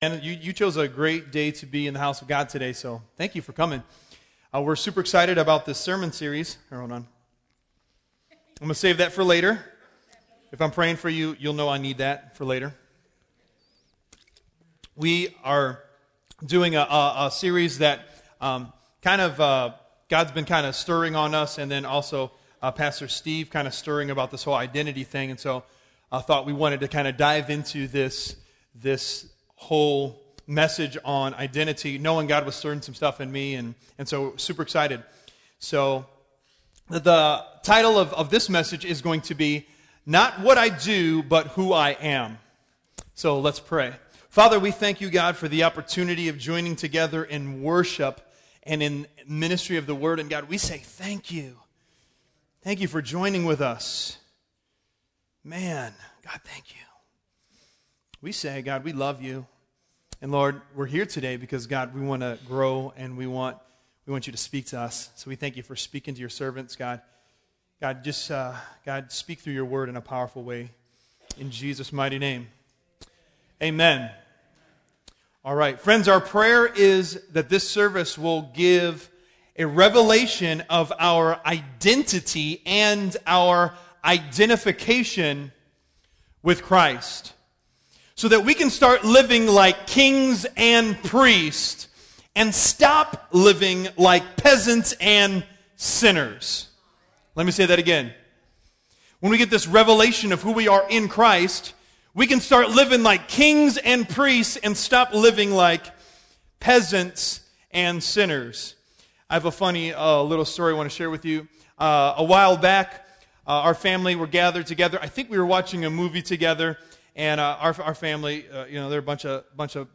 And you, you chose a great day to be in the house of God today, so thank you for coming. Uh, we're super excited about this sermon series. Here, hold on. I'm going to save that for later. If I'm praying for you, you'll know I need that for later. We are doing a, a, a series that um, kind of, uh, God's been kind of stirring on us, and then also uh, Pastor Steve kind of stirring about this whole identity thing. And so I thought we wanted to kind of dive into this, this whole message on identity, knowing God was stirring some stuff in me, and, and so super excited. So, the title of, of this message is going to be Not What I Do, but Who I Am. So, let's pray. Father, we thank you, God, for the opportunity of joining together in worship and in ministry of the word. And God, we say thank you. Thank you for joining with us. Man, God, thank you. We say, God, we love you. And Lord, we're here today because, God, we want to grow and we want, we want you to speak to us. So we thank you for speaking to your servants, God. God, just, uh, God, speak through your word in a powerful way. In Jesus' mighty name. Amen. All right. Friends, our prayer is that this service will give a revelation of our identity and our identification with Christ so that we can start living like kings and priests and stop living like peasants and sinners. Let me say that again. When we get this revelation of who we are in Christ, we can start living like kings and priests and stop living like peasants and sinners. I have a funny uh, little story I want to share with you. Uh, a while back, uh, our family were gathered together. I think we were watching a movie together, and uh, our, our family, uh, you know, they're a bunch of, bunch of,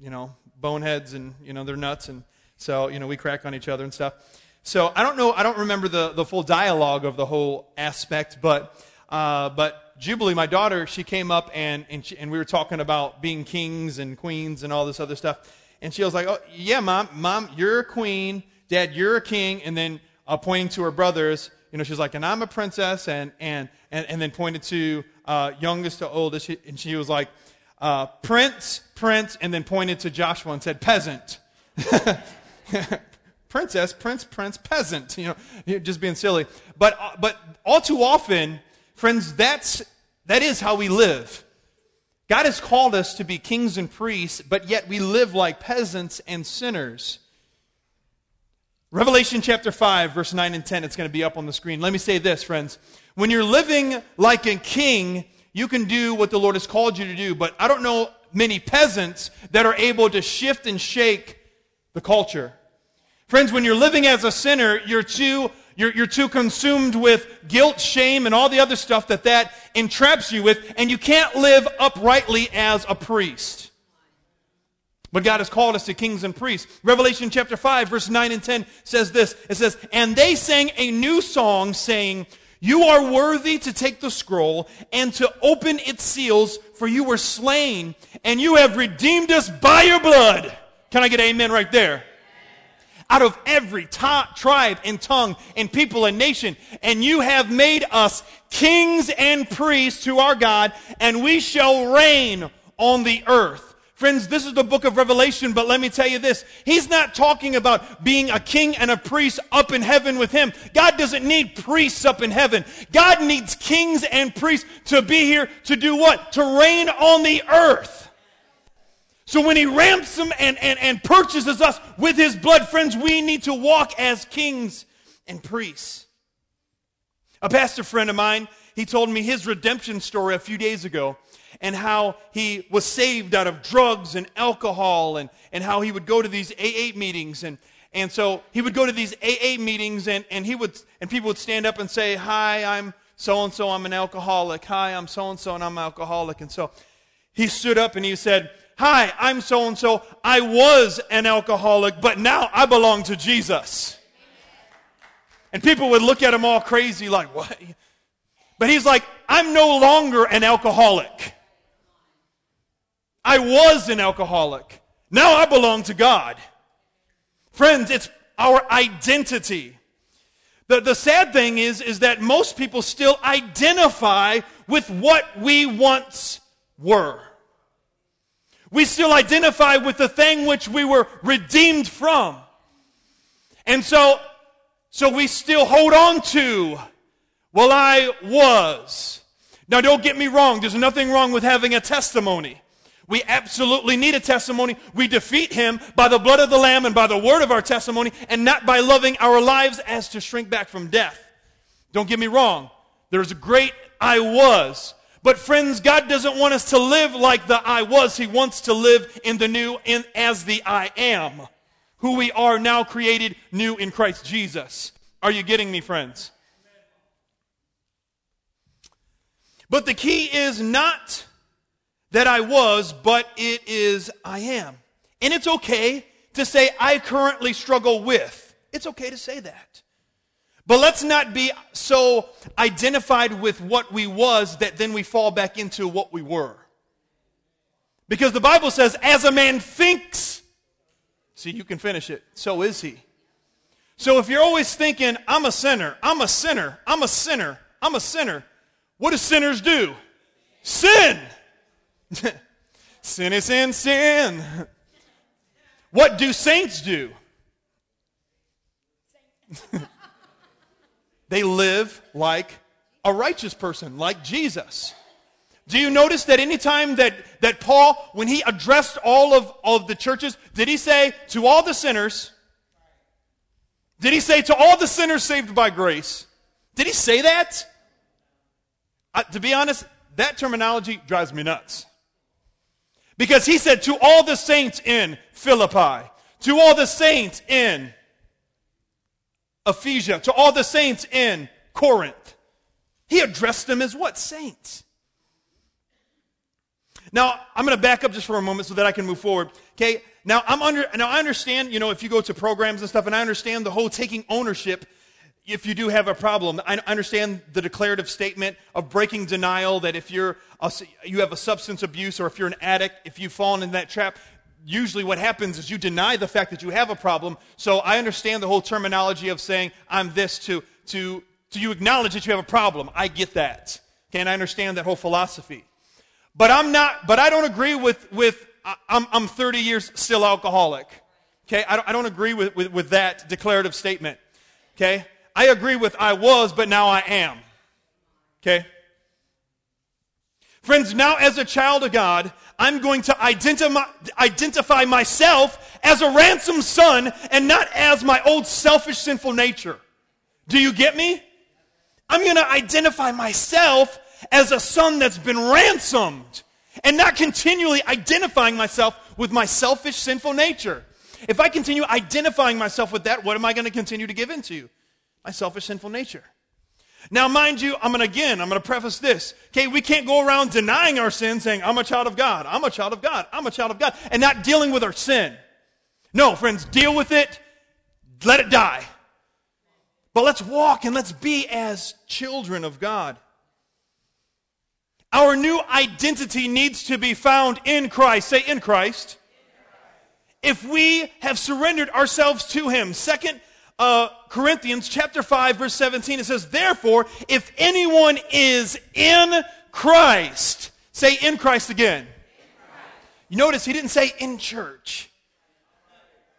you know, boneheads and, you know, they're nuts. And so, you know, we crack on each other and stuff. So I don't know, I don't remember the, the full dialogue of the whole aspect, but, uh, but Jubilee, my daughter, she came up and, and, she, and we were talking about being kings and queens and all this other stuff. And she was like, oh, yeah, mom, mom, you're a queen. Dad, you're a king. And then uh, pointing to her brothers, you know, she's like, and I'm a princess. And, and, and, and then pointed to uh, youngest to oldest, and she was like, uh, Prince, Prince, and then pointed to Joshua and said, Peasant. Princess, Prince, Prince, Peasant. You know, just being silly. But, uh, but all too often, friends, that's, that is how we live. God has called us to be kings and priests, but yet we live like peasants and sinners. Revelation chapter 5, verse 9 and 10, it's going to be up on the screen. Let me say this, friends. When you're living like a king, you can do what the Lord has called you to do, but I don't know many peasants that are able to shift and shake the culture. Friends, when you're living as a sinner, you're too, you're, you're too consumed with guilt, shame, and all the other stuff that that entraps you with, and you can't live uprightly as a priest. But God has called us to kings and priests. Revelation chapter 5, verse 9 and 10 says this. It says, And they sang a new song, saying, You are worthy to take the scroll and to open its seals, for you were slain, and you have redeemed us by your blood. Can I get amen right there? Out of every ta- tribe and tongue and people and nation, and you have made us kings and priests to our God, and we shall reign on the earth. Friends, this is the book of Revelation, but let me tell you this. He's not talking about being a king and a priest up in heaven with him. God doesn't need priests up in heaven. God needs kings and priests to be here to do what? To reign on the earth. So when he ransoms and, and, and purchases us with his blood, friends, we need to walk as kings and priests. A pastor friend of mine, he told me his redemption story a few days ago and how he was saved out of drugs and alcohol and, and how he would go to these AA meetings and, and so he would go to these AA meetings and, and he would and people would stand up and say, Hi, I'm so and so, I'm an alcoholic. Hi, I'm so and so and I'm alcoholic. And so he stood up and he said, Hi, I'm so and so. I was an alcoholic, but now I belong to Jesus. And people would look at him all crazy, like, what? But he's like, I'm no longer an alcoholic. I was an alcoholic. Now I belong to God. Friends, it's our identity. The, the sad thing is, is that most people still identify with what we once were. We still identify with the thing which we were redeemed from. And so, so we still hold on to, well, I was. Now don't get me wrong. There's nothing wrong with having a testimony. We absolutely need a testimony. We defeat him by the blood of the Lamb and by the word of our testimony and not by loving our lives as to shrink back from death. Don't get me wrong. There's a great I was. But friends, God doesn't want us to live like the I was. He wants to live in the new in, as the I am. Who we are now created new in Christ Jesus. Are you getting me, friends? But the key is not that I was, but it is I am. And it's okay to say I currently struggle with. It's okay to say that. But let's not be so identified with what we was that then we fall back into what we were. Because the Bible says, as a man thinks, see, you can finish it, so is he. So if you're always thinking, I'm a sinner, I'm a sinner, I'm a sinner, I'm a sinner, what do sinners do? Sin. sin is sin, sin. What do saints do? they live like a righteous person, like Jesus. Do you notice that anytime that, that Paul, when he addressed all of, of the churches, did he say to all the sinners, did he say to all the sinners saved by grace? Did he say that? Uh, to be honest, that terminology drives me nuts. Because he said to all the saints in Philippi, to all the saints in Ephesia, to all the saints in Corinth, he addressed them as what? Saints. Now, I'm going to back up just for a moment so that I can move forward. Okay? Now, I'm under, now I understand, you know, if you go to programs and stuff, and I understand the whole taking ownership if you do have a problem. I understand the declarative statement of breaking denial that if you're a, you have a substance abuse or if you're an addict, if you've fallen in that trap, usually what happens is you deny the fact that you have a problem. So I understand the whole terminology of saying I'm this to to to you acknowledge that you have a problem. I get that. Okay, and I understand that whole philosophy. But I'm not but I don't agree with with I'm I'm 30 years still alcoholic. Okay, I don't, I don't agree with, with, with that declarative statement. Okay? I agree with I was, but now I am. Okay? Friends, now as a child of God, I'm going to identify, myself as a ransomed son and not as my old selfish sinful nature. Do you get me? I'm going to identify myself as a son that's been ransomed and not continually identifying myself with my selfish sinful nature. If I continue identifying myself with that, what am I going to continue to give into? My selfish, sinful nature. Now, mind you, I'm going to again, I'm going to preface this. Okay, we can't go around denying our sin, saying, I'm a child of God, I'm a child of God, I'm a child of God, and not dealing with our sin. No, friends, deal with it, let it die. But let's walk and let's be as children of God. Our new identity needs to be found in Christ. Say, in Christ. If we have surrendered ourselves to Him. Second uh, Corinthians chapter 5 verse 17, it says, Therefore, if anyone is in Christ, say in Christ again. You notice he didn't say in church.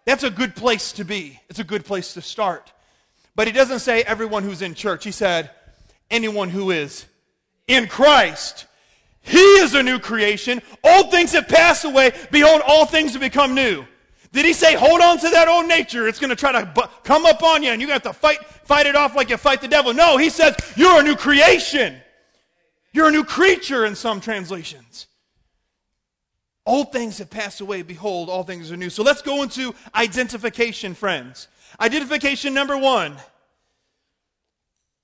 That's a good place to be. It's a good place to start. But he doesn't say everyone who's in church. He said anyone who is in Christ. He is a new creation. Old things have passed away. Behold, all things have become new. Did he say, hold on to that old nature? It's going to try to bu- come up on you and you have to fight, fight it off like you fight the devil. No, he says, you're a new creation. You're a new creature in some translations. Old things have passed away. Behold, all things are new. So let's go into identification, friends. Identification number one.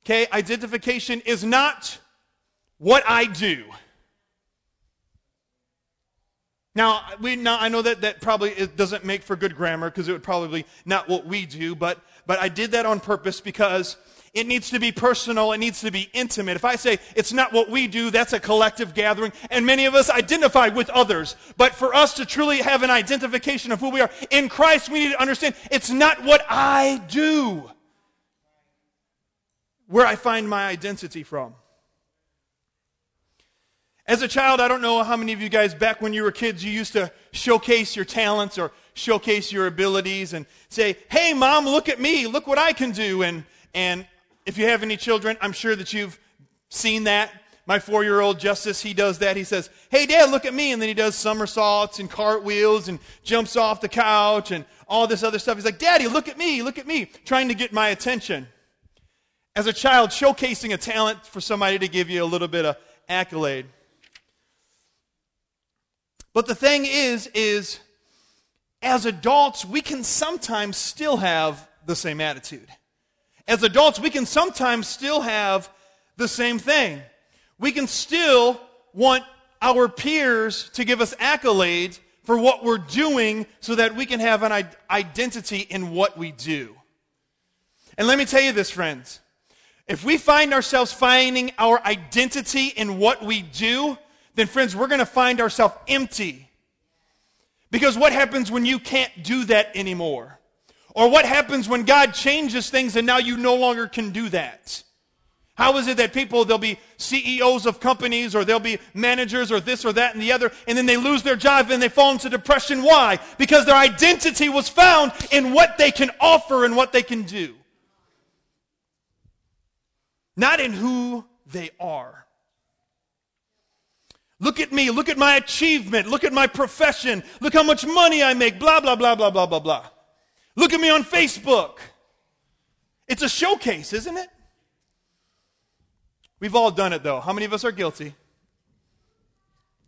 Okay, identification is not what I do. Now, we, now I know that that probably doesn't make for good grammar because it would probably not what we do, but, but I did that on purpose because it needs to be personal. It needs to be intimate. If I say it's not what we do, that's a collective gathering, and many of us identify with others. But for us to truly have an identification of who we are in Christ, we need to understand it's not what I do where I find my identity from. As a child, I don't know how many of you guys, back when you were kids, you used to showcase your talents or showcase your abilities and say, hey, mom, look at me, look what I can do. And, and if you have any children, I'm sure that you've seen that. My four year old Justice, he does that. He says, Hey, Dad, look at me. And then he does somersaults and cartwheels and jumps off the couch and all this other stuff. He's like, Daddy, look at me, look at me, trying to get my attention. As a child, showcasing a talent for somebody to give you a little bit of accolade. But the thing is, is as adults, we can sometimes still have the same attitude. As adults, we can sometimes still have the same thing. We can still want our peers to give us accolades for what we're doing so that we can have an identity in what we do. And let me tell you this, friends. If we find ourselves finding our identity in what we do, then, friends, we're going to find ourselves empty. Because what happens when you can't do that anymore? Or what happens when God changes things and now you no longer can do that? How is it that people, they'll be CEOs of companies or they'll be managers or this or that and the other, and then they lose their job and they fall into depression? Why? Because their identity was found in what they can offer and what they can do, not in who they are. Look at me. Look at my achievement. Look at my profession. Look how much money I make. Blah, blah, blah, blah, blah, blah, blah. Look at me on Facebook. It's a showcase, isn't it? We've all done it, though. How many of us are guilty?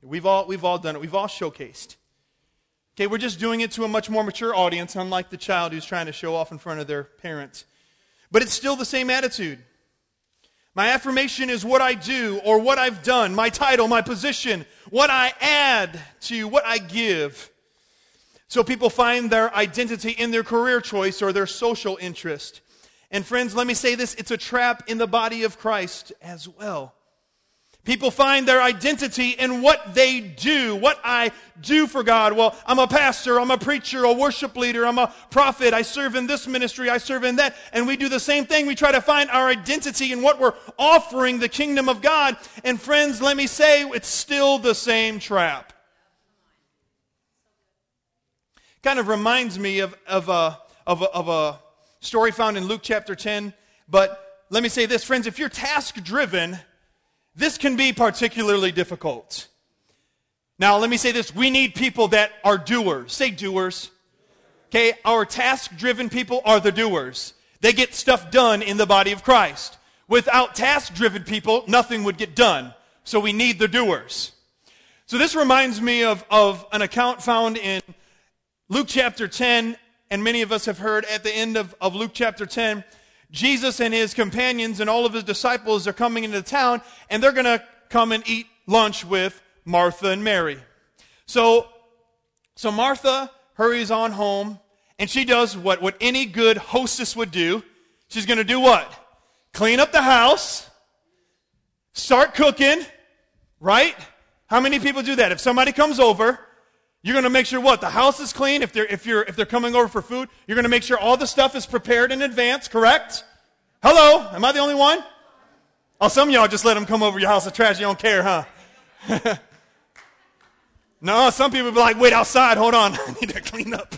We've all, we've all done it. We've all showcased. Okay, we're just doing it to a much more mature audience, unlike the child who's trying to show off in front of their parents. But it's still the same attitude. My affirmation is what I do or what I've done, my title, my position, what I add to what I give. So people find their identity in their career choice or their social interest. And friends, let me say this it's a trap in the body of Christ as well. People find their identity in what they do, what I do for God. Well, I'm a pastor, I'm a preacher, a worship leader, I'm a prophet, I serve in this ministry, I serve in that. And we do the same thing. We try to find our identity in what we're offering the kingdom of God. And friends, let me say, it's still the same trap. Kind of reminds me of, of, a, of, a, of a story found in Luke chapter 10. But let me say this, friends, if you're task driven, this can be particularly difficult. Now, let me say this we need people that are doers. Say doers. Okay, our task driven people are the doers. They get stuff done in the body of Christ. Without task driven people, nothing would get done. So we need the doers. So this reminds me of, of an account found in Luke chapter 10 and many of us have heard at the end of, of Luke chapter 10, Jesus and his companions and all of his disciples are coming into town and they're going to come and eat lunch with Martha and Mary. So, so Martha hurries on home and she does what, what any good hostess would do. She's going to do what? Clean up the house, start cooking, right? How many people do that? If somebody comes over, you're going to make sure what? The house is clean. If they're, if, you're, if they're coming over for food, you're going to make sure all the stuff is prepared in advance, correct? Hello? Am I the only one? Oh, some of y'all just let them come over your house of trash. You don't care, huh? no, some people be like, wait outside. Hold on. I need to clean up.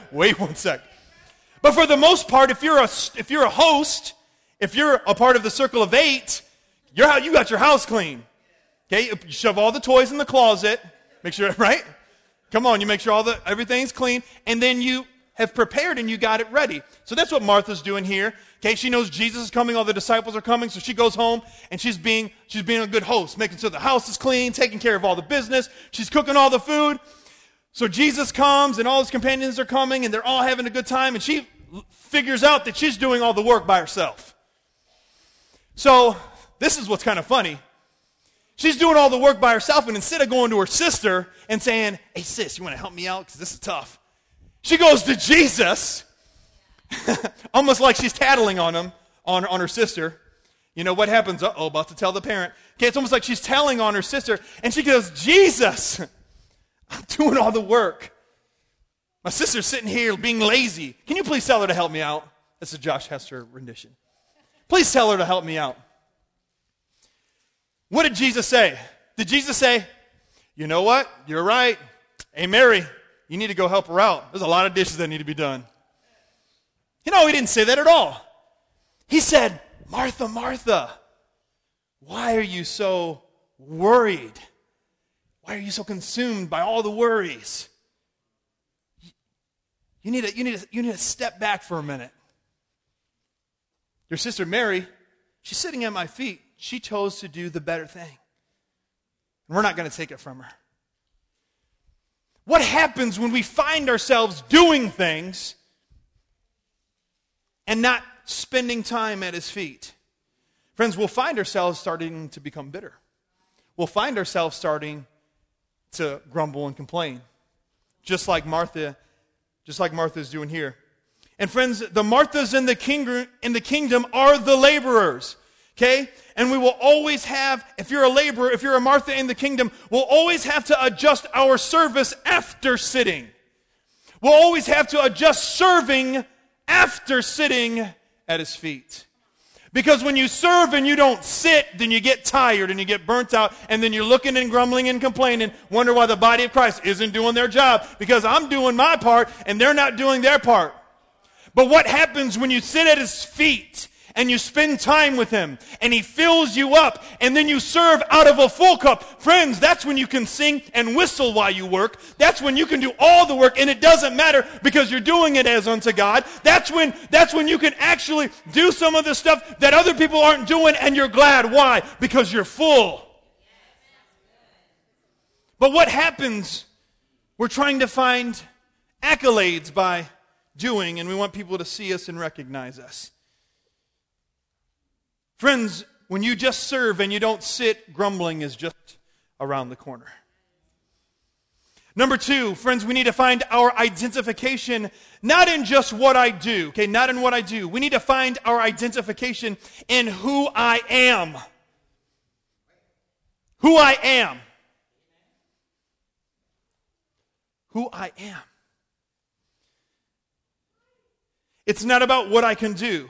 wait one sec. But for the most part, if you're a, if you're a host, if you're a part of the circle of eight, you're, you got your house clean. Okay? You shove all the toys in the closet. Make sure, right? Come on, you make sure all the everything's clean, and then you have prepared and you got it ready. So that's what Martha's doing here. Okay, she knows Jesus is coming, all the disciples are coming, so she goes home and she's being she's being a good host, making sure the house is clean, taking care of all the business. She's cooking all the food. So Jesus comes and all his companions are coming and they're all having a good time and she figures out that she's doing all the work by herself. So this is what's kind of funny. She's doing all the work by herself, and instead of going to her sister and saying, Hey, sis, you want to help me out? Because this is tough. She goes to Jesus, almost like she's tattling on him, on, on her sister. You know what happens? Uh oh, about to tell the parent. Okay, it's almost like she's telling on her sister, and she goes, Jesus, I'm doing all the work. My sister's sitting here being lazy. Can you please tell her to help me out? That's a Josh Hester rendition. Please tell her to help me out. What did Jesus say? Did Jesus say, you know what? You're right. Hey, Mary, you need to go help her out. There's a lot of dishes that need to be done. You know, he didn't say that at all. He said, Martha, Martha, why are you so worried? Why are you so consumed by all the worries? You need to, you need to, you need to step back for a minute. Your sister Mary, she's sitting at my feet. She chose to do the better thing. And we're not going to take it from her. What happens when we find ourselves doing things and not spending time at his feet? Friends, we'll find ourselves starting to become bitter. We'll find ourselves starting to grumble and complain. Just like Martha, just like Martha's doing here. And friends, the Marthas in the kingdom, in the kingdom are the laborers. Okay? And we will always have, if you're a laborer, if you're a Martha in the kingdom, we'll always have to adjust our service after sitting. We'll always have to adjust serving after sitting at his feet. Because when you serve and you don't sit, then you get tired and you get burnt out, and then you're looking and grumbling and complaining, wonder why the body of Christ isn't doing their job. Because I'm doing my part and they're not doing their part. But what happens when you sit at his feet and you spend time with him and he fills you up and then you serve out of a full cup. Friends, that's when you can sing and whistle while you work. That's when you can do all the work and it doesn't matter because you're doing it as unto God. That's when, that's when you can actually do some of the stuff that other people aren't doing and you're glad. Why? Because you're full. But what happens? We're trying to find accolades by doing and we want people to see us and recognize us. Friends, when you just serve and you don't sit, grumbling is just around the corner. Number two, friends, we need to find our identification not in just what I do, okay, not in what I do. We need to find our identification in who I am. Who I am. Who I am. It's not about what I can do.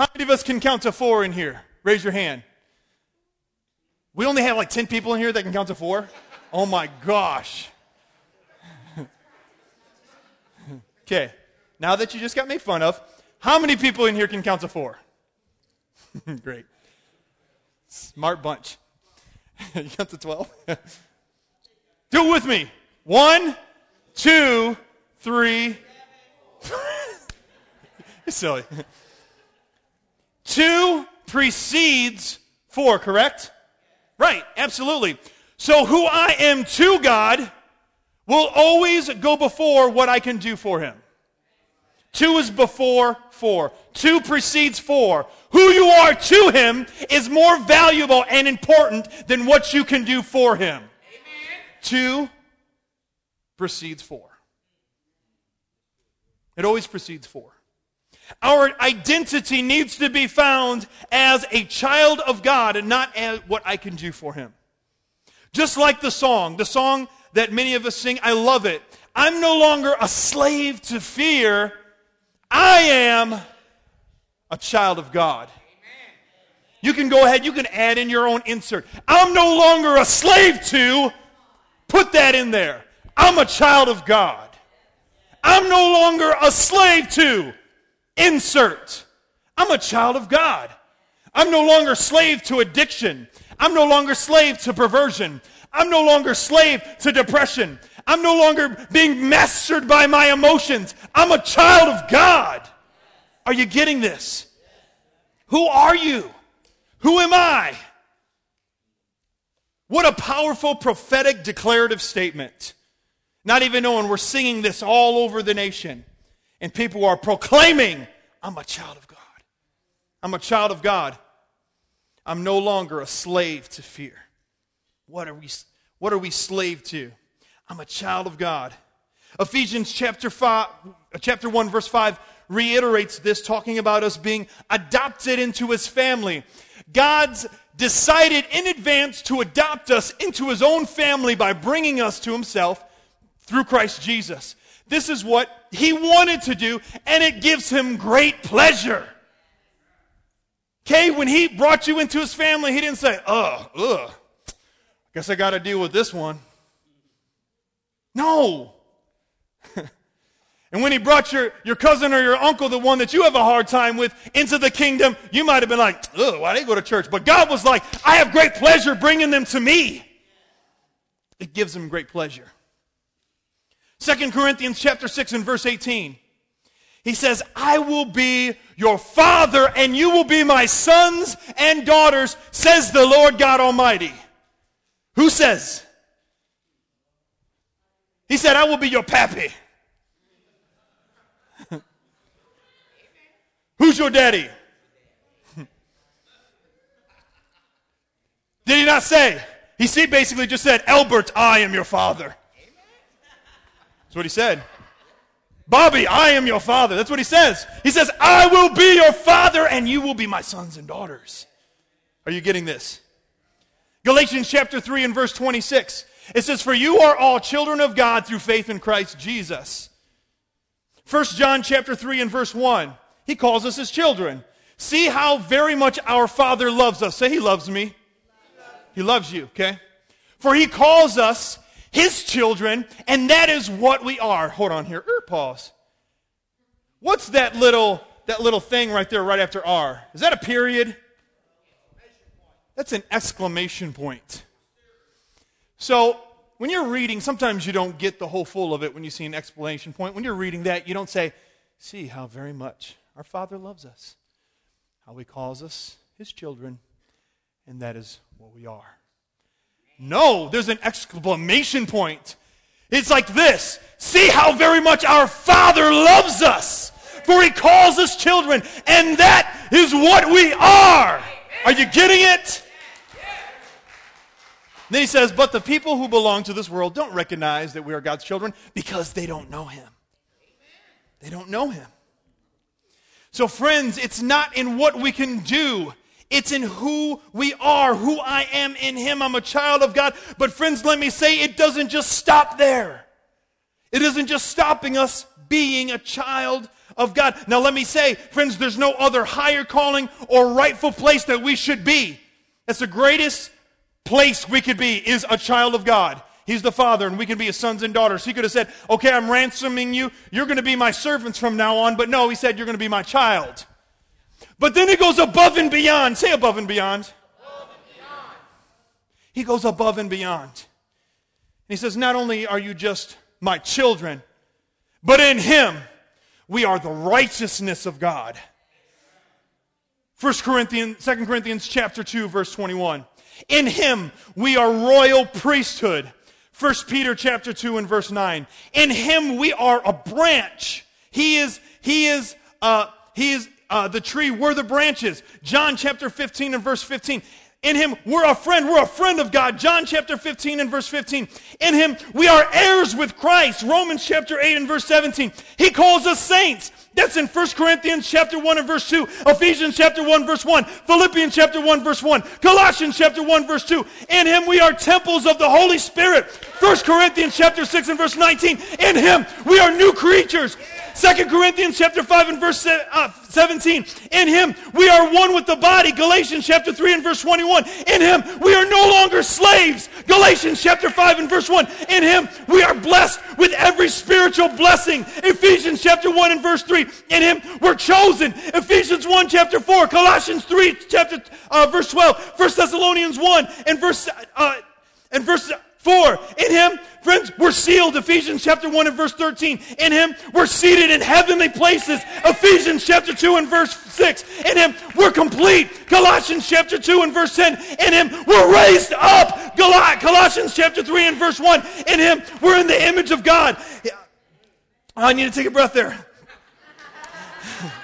How many of us can count to four in here? Raise your hand. We only have like 10 people in here that can count to four? Oh my gosh. okay, now that you just got made fun of, how many people in here can count to four? Great. Smart bunch. you count to 12? Do it with me. One, two, three. silly. Two precedes four, correct? Right, absolutely. So who I am to God will always go before what I can do for him. Two is before four. Two precedes four. Who you are to him is more valuable and important than what you can do for him. Amen. Two precedes four. It always precedes four. Our identity needs to be found as a child of God and not as what I can do for Him. Just like the song, the song that many of us sing, I love it. I'm no longer a slave to fear. I am a child of God. You can go ahead, you can add in your own insert. I'm no longer a slave to. Put that in there. I'm a child of God. I'm no longer a slave to. Insert. I'm a child of God. I'm no longer slave to addiction. I'm no longer slave to perversion. I'm no longer slave to depression. I'm no longer being mastered by my emotions. I'm a child of God. Are you getting this? Who are you? Who am I? What a powerful prophetic declarative statement. Not even knowing we're singing this all over the nation and people are proclaiming, I'm a child of God. I'm a child of God. I'm no longer a slave to fear. What are we, what are we slave to? I'm a child of God. Ephesians chapter, five, chapter 1, verse 5 reiterates this, talking about us being adopted into his family. God's decided in advance to adopt us into his own family by bringing us to himself through Christ Jesus. This is what he wanted to do, and it gives him great pleasure. Okay, when he brought you into his family, he didn't say, ugh, ugh, guess I got to deal with this one. No. and when he brought your, your cousin or your uncle, the one that you have a hard time with, into the kingdom, you might have been like, ugh, why they go to church? But God was like, I have great pleasure bringing them to me. It gives him great pleasure. Second Corinthians chapter 6 and verse 18. He says, I will be your father and you will be my sons and daughters, says the Lord God Almighty. Who says? He said, I will be your pappy. Who's your daddy? Did he not say? He basically just said, Albert, I am your father. That's what he said. Bobby, I am your father. That's what he says. He says, I will be your father and you will be my sons and daughters. Are you getting this? Galatians chapter 3 and verse 26. It says, For you are all children of God through faith in Christ Jesus. 1 John chapter 3 and verse 1. He calls us his children. See how very much our Father loves us. Say, He loves me. He loves you, okay? For He calls us his children, and that is what we are. Hold on here. Er, pause. What's that little that little thing right there right after R? Is that a period? That's an exclamation point. So, when you're reading, sometimes you don't get the whole full of it when you see an exclamation point. When you're reading that, you don't say, See how very much our Father loves us, how He calls us His children, and that is what we are. No, there's an exclamation point. It's like this See how very much our Father loves us, for He calls us children, and that is what we are. Are you getting it? Then he says, But the people who belong to this world don't recognize that we are God's children because they don't know Him. They don't know Him. So, friends, it's not in what we can do, it's in who we are, who I am in Him. I'm a child of God. But friends, let me say it doesn't just stop there. It isn't just stopping us being a child of God. Now let me say, friends, there's no other higher calling or rightful place that we should be. That's the greatest place we could be is a child of God. He's the father, and we can be his sons and daughters. He could have said, Okay, I'm ransoming you. You're going to be my servants from now on. But no, he said, You're going to be my child. But then he goes above and beyond. Say above and beyond. Above and beyond. He goes above and beyond. And he says, Not only are you just my children, but in him we are the righteousness of God. 1 Corinthians, 2 Corinthians chapter 2, verse 21. In him we are royal priesthood. 1 Peter chapter 2 and verse 9. In him we are a branch. He is, he is, uh, he is uh, the tree, we're the branches. John chapter 15 and verse 15. In him, we're a friend. We're a friend of God. John chapter 15 and verse 15. In him, we are heirs with Christ. Romans chapter 8 and verse 17. He calls us saints. That's in 1 Corinthians chapter 1 and verse 2, Ephesians chapter 1 verse 1, Philippians chapter 1 verse 1, Colossians chapter 1 verse 2. In him we are temples of the Holy Spirit. 1 Corinthians chapter 6 and verse 19. In him we are new creatures. Second Corinthians chapter 5 and verse uh, 17. In him we are one with the body. Galatians chapter 3 and verse 21. In him we are no longer slaves. Galatians chapter 5 and verse 1. In him we are blessed with every spiritual blessing. Ephesians chapter 1 and verse 3. In him we're chosen. Ephesians 1 chapter 4. Colossians 3 chapter uh, verse 12. 1 Thessalonians 1 and verse uh, and verse 4. In him, friends, we're sealed. Ephesians chapter 1 and verse 13. In him, we're seated in heavenly places. Ephesians chapter 2 and verse 6. In him, we're complete. Colossians chapter 2 and verse 10. In him, we're raised up. Colossians chapter 3 and verse 1. In him, we're in the image of God. I need to take a breath there.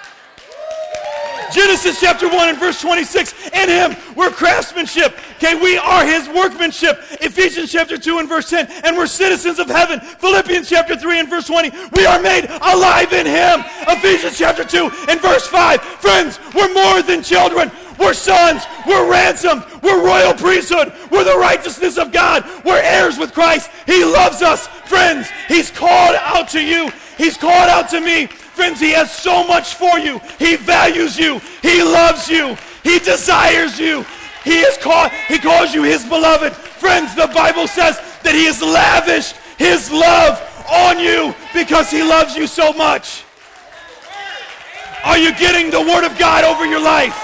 Genesis chapter 1 and verse 26. In him, we're craftsmanship. Okay, we are his workmanship. Ephesians chapter 2 and verse 10. And we're citizens of heaven. Philippians chapter 3 and verse 20. We are made alive in him. Ephesians chapter 2 and verse 5. Friends, we're more than children. We're sons. We're ransomed. We're royal priesthood. We're the righteousness of God. We're heirs with Christ. He loves us. Friends, He's called out to you. He's called out to me. Friends, He has so much for you. He values you. He loves you. He desires you. He is called, he calls you his beloved. Friends, the Bible says that he has lavished his love on you because he loves you so much. Are you getting the word of God over your life?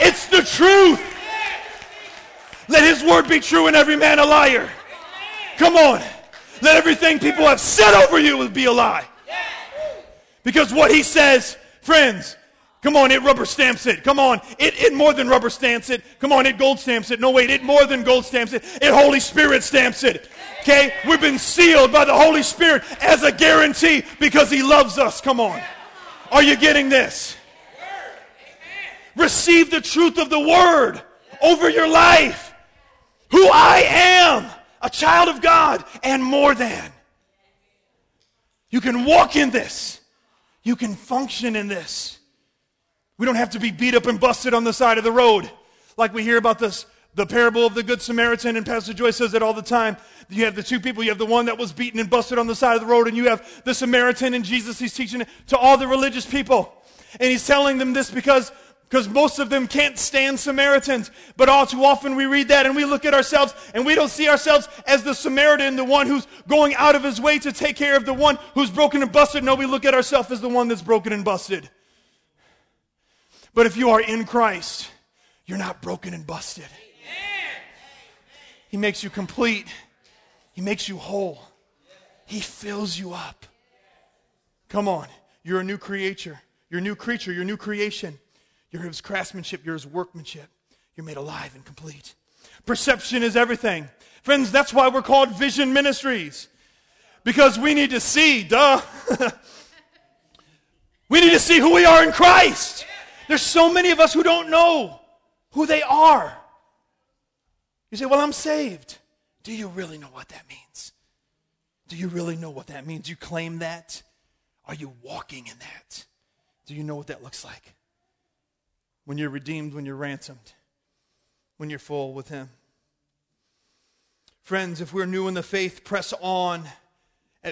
It's the truth. Let his word be true and every man a liar. Come on. Let everything people have said over you be a lie. Because what he says, friends, come on, it rubber stamps it. Come on, it, it more than rubber stamps it. Come on, it gold stamps it. No, wait, it more than gold stamps it. It Holy Spirit stamps it. Okay? We've been sealed by the Holy Spirit as a guarantee because he loves us. Come on. Are you getting this? Receive the truth of the word over your life. Who I am, a child of God, and more than. You can walk in this. You can function in this. We don't have to be beat up and busted on the side of the road. Like we hear about this the parable of the good samaritan and pastor joyce says it all the time. You have the two people. You have the one that was beaten and busted on the side of the road and you have the samaritan and jesus. He's teaching it to all the religious people. And he's telling them this because because most of them can't stand Samaritans. But all too often we read that and we look at ourselves and we don't see ourselves as the Samaritan, the one who's going out of his way to take care of the one who's broken and busted. No, we look at ourselves as the one that's broken and busted. But if you are in Christ, you're not broken and busted. He makes you complete. He makes you whole. He fills you up. Come on. You're a new creature. You're a new creature. You're a new creation. You're his craftsmanship. You're his workmanship. You're made alive and complete. Perception is everything. Friends, that's why we're called vision ministries. Because we need to see, duh. we need to see who we are in Christ. There's so many of us who don't know who they are. You say, Well, I'm saved. Do you really know what that means? Do you really know what that means? You claim that? Are you walking in that? Do you know what that looks like? When you're redeemed, when you're ransomed, when you're full with Him. Friends, if we're new in the faith, press on.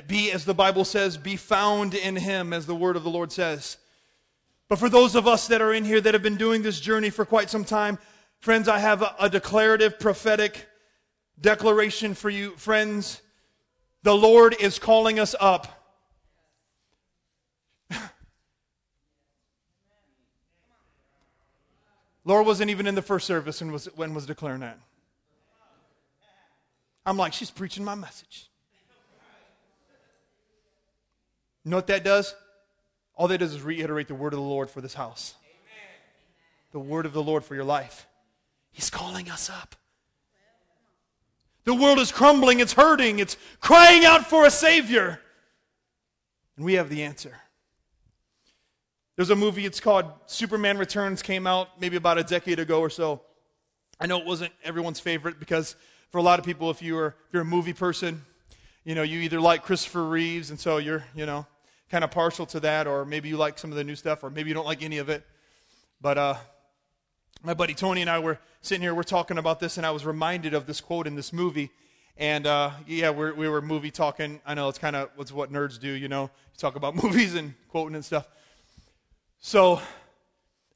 Be, as the Bible says, be found in Him, as the word of the Lord says. But for those of us that are in here that have been doing this journey for quite some time, friends, I have a, a declarative, prophetic declaration for you. Friends, the Lord is calling us up. Laura wasn't even in the first service and was, when was declaring that. I'm like, she's preaching my message. You know what that does? All that does is reiterate the word of the Lord for this house. The word of the Lord for your life. He's calling us up. The world is crumbling, it's hurting, it's crying out for a Savior. And we have the answer. There's a movie, it's called Superman Returns, came out maybe about a decade ago or so. I know it wasn't everyone's favorite because for a lot of people, if you're, if you're a movie person, you know, you either like Christopher Reeves, and so you're, you know, kind of partial to that, or maybe you like some of the new stuff, or maybe you don't like any of it. But uh, my buddy Tony and I were sitting here, we're talking about this, and I was reminded of this quote in this movie. And uh, yeah, we're, we were movie talking. I know it's kind of what's what nerds do, you know, you talk about movies and quoting and stuff. So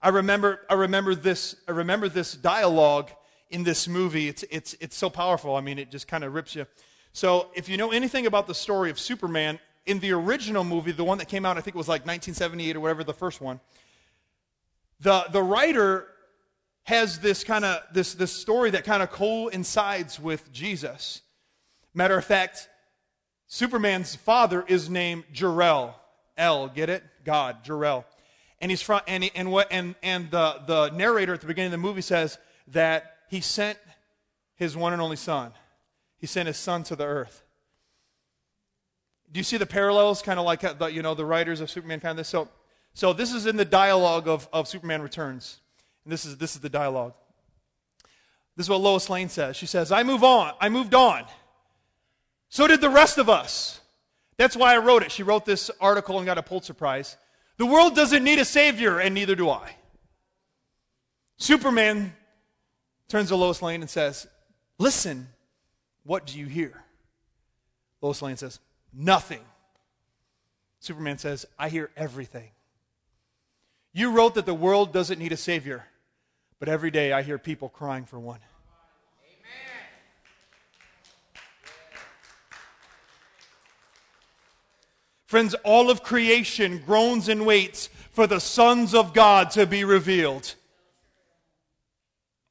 I remember, I remember this, I remember this dialogue in this movie. It's, it's, it's so powerful. I mean, it just kind of rips you. So if you know anything about the story of Superman, in the original movie, the one that came out, I think it was like 1978 or whatever, the first one, the, the writer has this kind of this, this story that kind of coincides with Jesus. Matter of fact, Superman's father is named Jor-El. El, get it? God, Jor-El. And he's from, and, and what, and, and the, the narrator at the beginning of the movie says that he sent his one and only son. He sent his son to the earth. Do you see the parallels? Kind of like uh, the, you know the writers of Superman found this. So, so this is in the dialogue of, of Superman Returns. And this is, this is the dialogue. This is what Lois Lane says. She says, I move on. I moved on. So did the rest of us. That's why I wrote it. She wrote this article and got a Pulitzer Prize. The world doesn't need a savior, and neither do I. Superman turns to Lois Lane and says, Listen, what do you hear? Lois Lane says, Nothing. Superman says, I hear everything. You wrote that the world doesn't need a savior. But every day I hear people crying for one. Friends, all of creation groans and waits for the sons of God to be revealed.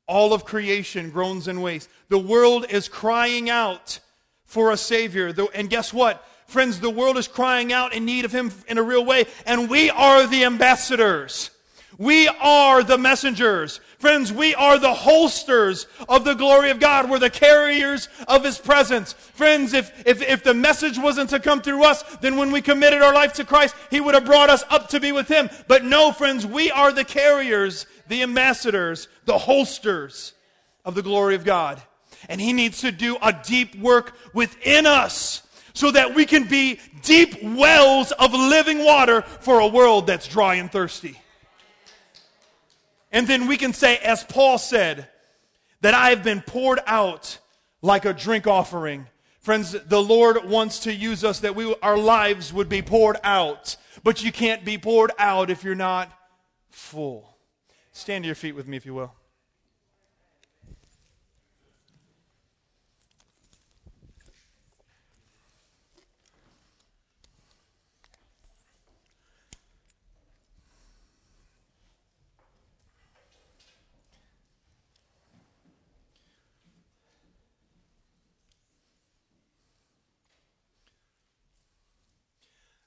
All of creation groans and waits. The world is crying out for a Savior. And guess what? Friends, the world is crying out in need of Him in a real way, and we are the ambassadors. We are the messengers. Friends, we are the holsters of the glory of God. We're the carriers of His presence. Friends, if, if, if the message wasn't to come through us, then when we committed our life to Christ, He would have brought us up to be with Him. But no, friends, we are the carriers, the ambassadors, the holsters of the glory of God. And He needs to do a deep work within us so that we can be deep wells of living water for a world that's dry and thirsty. And then we can say, as Paul said, that I have been poured out like a drink offering. Friends, the Lord wants to use us that we, our lives would be poured out. But you can't be poured out if you're not full. Stand to your feet with me, if you will.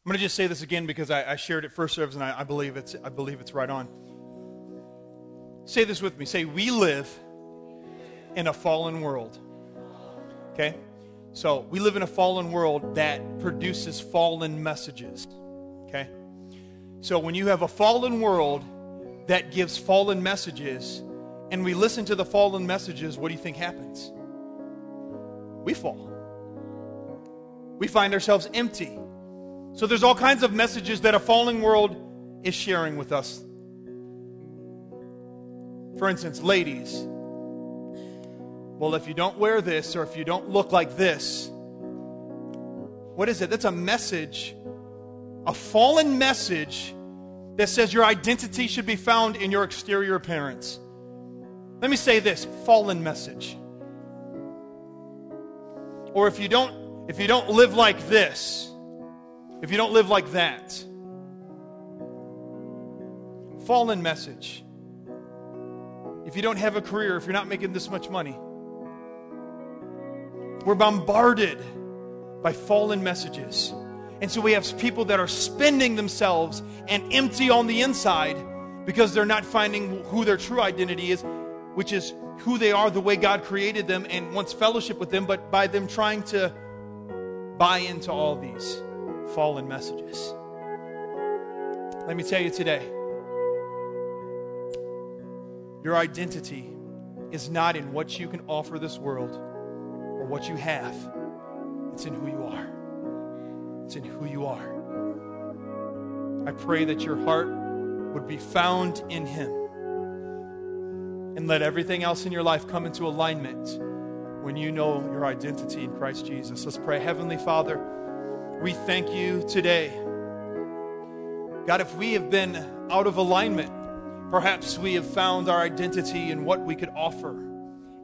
I'm going to just say this again because I, I shared it first service and I, I, believe it's, I believe it's right on. Say this with me. Say, we live in a fallen world. Okay? So, we live in a fallen world that produces fallen messages. Okay? So, when you have a fallen world that gives fallen messages, and we listen to the fallen messages, what do you think happens? We fall. We find ourselves empty. So there's all kinds of messages that a falling world is sharing with us. For instance, ladies. Well, if you don't wear this or if you don't look like this, what is it? That's a message, a fallen message that says your identity should be found in your exterior appearance. Let me say this fallen message. Or if you don't if you don't live like this, if you don't live like that. Fallen message. If you don't have a career, if you're not making this much money, we're bombarded by fallen messages. And so we have people that are spending themselves and empty on the inside because they're not finding who their true identity is, which is who they are the way God created them and wants fellowship with them, but by them trying to buy into all these fallen messages. Let me tell you today your identity is not in what you can offer this world or what you have, it's in who you are. It's in who you are. I pray that your heart would be found in Him and let everything else in your life come into alignment when you know your identity in Christ Jesus. Let's pray. Heavenly Father, we thank you today. God, if we have been out of alignment, perhaps we have found our identity in what we could offer,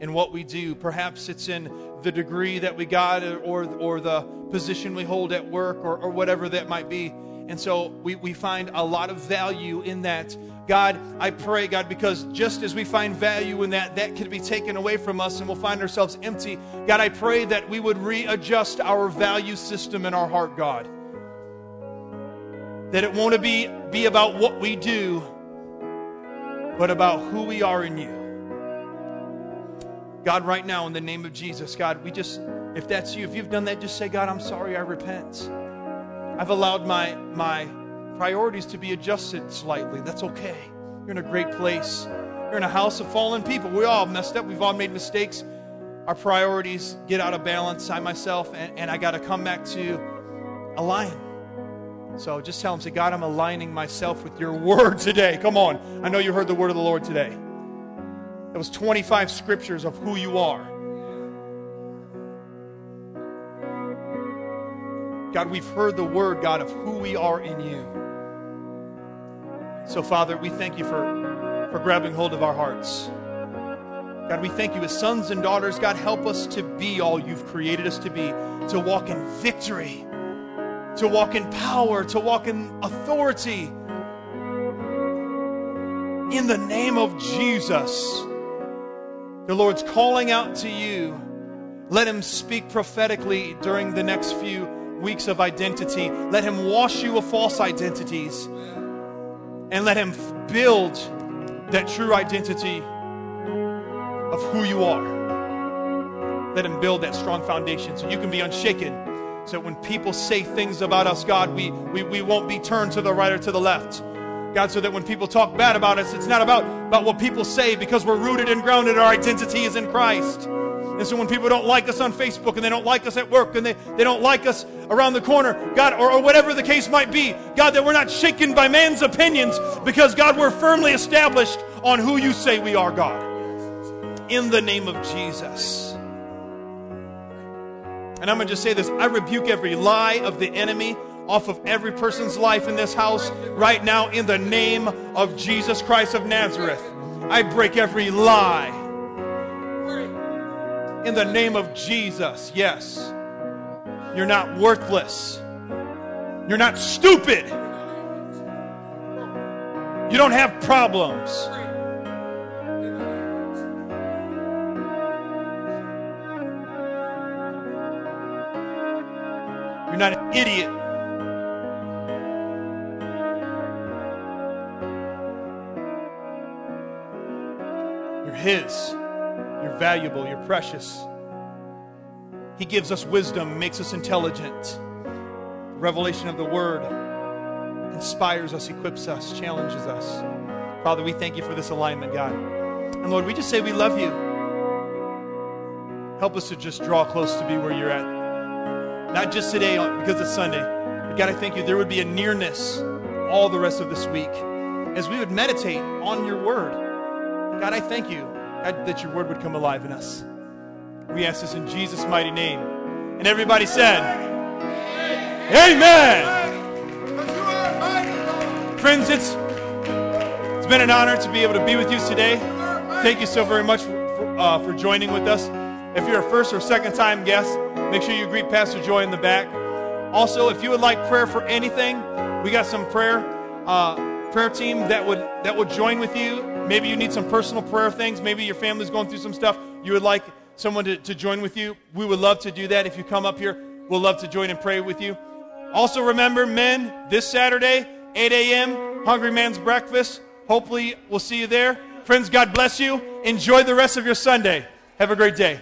in what we do. Perhaps it's in the degree that we got or, or the position we hold at work or, or whatever that might be. And so we, we find a lot of value in that. God, I pray, God, because just as we find value in that, that could be taken away from us and we'll find ourselves empty. God, I pray that we would readjust our value system in our heart, God. That it won't be, be about what we do, but about who we are in you. God, right now, in the name of Jesus, God, we just, if that's you, if you've done that, just say, God, I'm sorry, I repent. I've allowed my, my priorities to be adjusted slightly. That's okay. You're in a great place. You're in a house of fallen people. We all messed up. We've all made mistakes. Our priorities get out of balance. I myself, and, and I got to come back to align. So just tell him, say, God, I'm aligning myself with your word today. Come on. I know you heard the word of the Lord today. That was 25 scriptures of who you are. God, we've heard the word, God, of who we are in you. So, Father, we thank you for, for grabbing hold of our hearts. God, we thank you as sons and daughters. God, help us to be all you've created us to be, to walk in victory, to walk in power, to walk in authority. In the name of Jesus, the Lord's calling out to you. Let him speak prophetically during the next few weeks of identity. Let him wash you of false identities. And let him build that true identity of who you are. Let Him build that strong foundation so you can be unshaken. So when people say things about us, God, we, we, we won't be turned to the right or to the left. God, so that when people talk bad about us, it's not about, about what people say because we're rooted and grounded. Our identity is in Christ. And so when people don't like us on Facebook and they don't like us at work and they, they don't like us around the corner, God, or, or whatever the case might be, God, that we're not shaken by man's opinions because, God, we're firmly established on who you say we are, God in the name of Jesus. And I'm going to just say this I rebuke every lie of the enemy off of every person's life in this house right now in the name of Jesus Christ of Nazareth. I break every lie in the name of Jesus. Yes. You're not worthless. You're not stupid. You don't have problems. You're not an idiot. You're His. You're valuable. You're precious. He gives us wisdom, makes us intelligent. revelation of the Word inspires us, equips us, challenges us. Father, we thank you for this alignment, God. And Lord, we just say we love you. Help us to just draw close to be where you're at. Not just today because it's Sunday. But God, I thank you. There would be a nearness all the rest of this week as we would meditate on your word. God, I thank you That your word would come alive in us. We ask this in Jesus' mighty name. And everybody said, Amen. Friends, it's, it's been an honor to be able to be with you today. Thank you so very much for, uh, for joining with us. If you're a first or second time guest, Make sure you greet Pastor Joy in the back. Also, if you would like prayer for anything, we got some prayer uh, prayer team that would that would join with you. Maybe you need some personal prayer things. Maybe your family's going through some stuff. You would like someone to, to join with you. We would love to do that. If you come up here, we'll love to join and pray with you. Also, remember, men, this Saturday, 8 a.m., Hungry Man's Breakfast. Hopefully, we'll see you there. Friends, God bless you. Enjoy the rest of your Sunday. Have a great day.